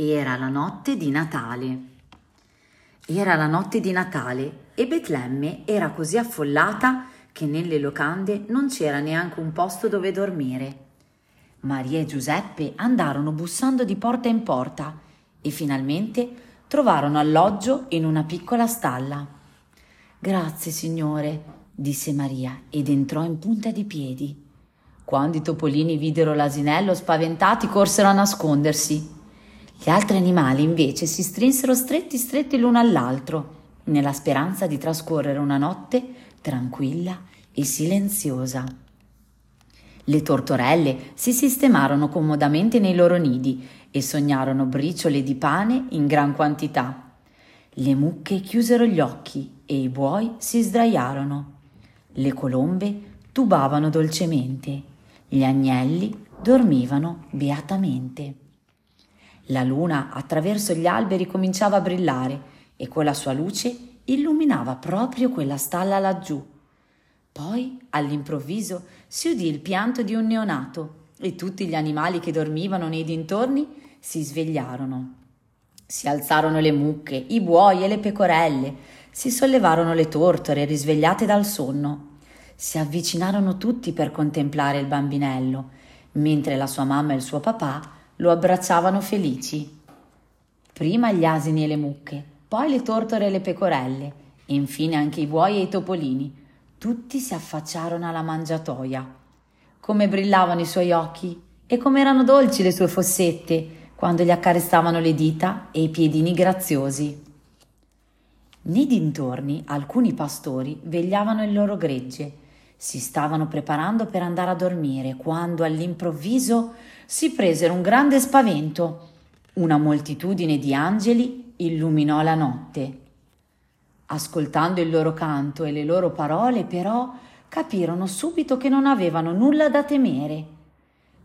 Era la notte di Natale. Era la notte di Natale e Betlemme era così affollata che nelle locande non c'era neanche un posto dove dormire. Maria e Giuseppe andarono bussando di porta in porta e finalmente trovarono alloggio in una piccola stalla. Grazie, signore, disse Maria ed entrò in punta di piedi. Quando i topolini videro l'asinello spaventati corsero a nascondersi. Gli altri animali invece si strinsero stretti stretti l'uno all'altro, nella speranza di trascorrere una notte tranquilla e silenziosa. Le tortorelle si sistemarono comodamente nei loro nidi e sognarono briciole di pane in gran quantità. Le mucche chiusero gli occhi e i buoi si sdraiarono. Le colombe tubavano dolcemente, gli agnelli dormivano beatamente. La luna attraverso gli alberi cominciava a brillare e con la sua luce illuminava proprio quella stalla laggiù. Poi, all'improvviso, si udì il pianto di un neonato e tutti gli animali che dormivano nei dintorni si svegliarono. Si alzarono le mucche, i buoi e le pecorelle, si sollevarono le tortore risvegliate dal sonno. Si avvicinarono tutti per contemplare il bambinello, mentre la sua mamma e il suo papà lo abbracciavano felici. Prima gli asini e le mucche, poi le tortore e le pecorelle, e infine anche i buoi e i topolini. Tutti si affacciarono alla mangiatoia. Come brillavano i suoi occhi e come erano dolci le sue fossette quando gli accarezzavano le dita e i piedini graziosi. Nei dintorni alcuni pastori vegliavano il loro gregge. Si stavano preparando per andare a dormire quando all'improvviso si presero un grande spavento. Una moltitudine di angeli illuminò la notte. Ascoltando il loro canto e le loro parole, però, capirono subito che non avevano nulla da temere.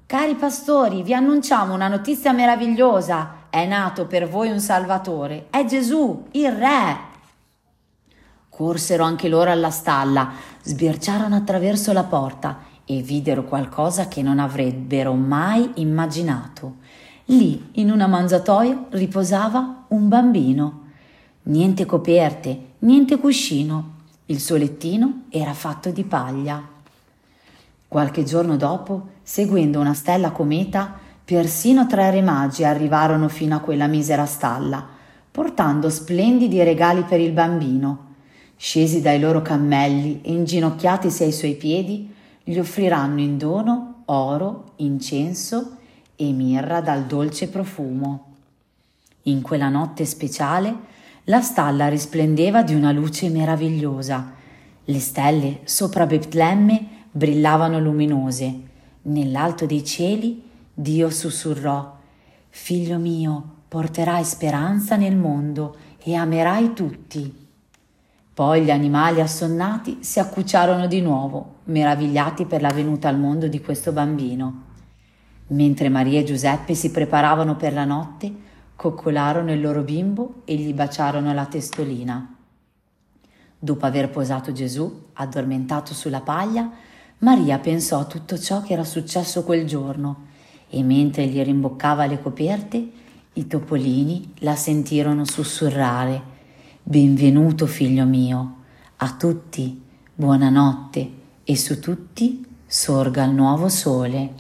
Cari pastori, vi annunciamo una notizia meravigliosa. È nato per voi un Salvatore. È Gesù, il Re. Corsero anche loro alla stalla, sbirciarono attraverso la porta e videro qualcosa che non avrebbero mai immaginato. Lì, in una mangiatoia, riposava un bambino. Niente coperte, niente cuscino. Il suo lettino era fatto di paglia. Qualche giorno dopo, seguendo una stella cometa, persino tre re magi arrivarono fino a quella misera stalla, portando splendidi regali per il bambino. Scesi dai loro cammelli e inginocchiatisi ai suoi piedi, gli offriranno in dono oro, incenso e mirra dal dolce profumo. In quella notte speciale la stalla risplendeva di una luce meravigliosa. Le stelle sopra Betlemme brillavano luminose. Nell'alto dei cieli Dio sussurrò Figlio mio, porterai speranza nel mondo e amerai tutti. Poi gli animali assonnati si accucciarono di nuovo, meravigliati per la venuta al mondo di questo bambino. Mentre Maria e Giuseppe si preparavano per la notte, coccolarono il loro bimbo e gli baciarono la testolina. Dopo aver posato Gesù, addormentato sulla paglia, Maria pensò a tutto ciò che era successo quel giorno e mentre gli rimboccava le coperte, i topolini la sentirono sussurrare Benvenuto figlio mio, a tutti buonanotte e su tutti sorga il nuovo sole.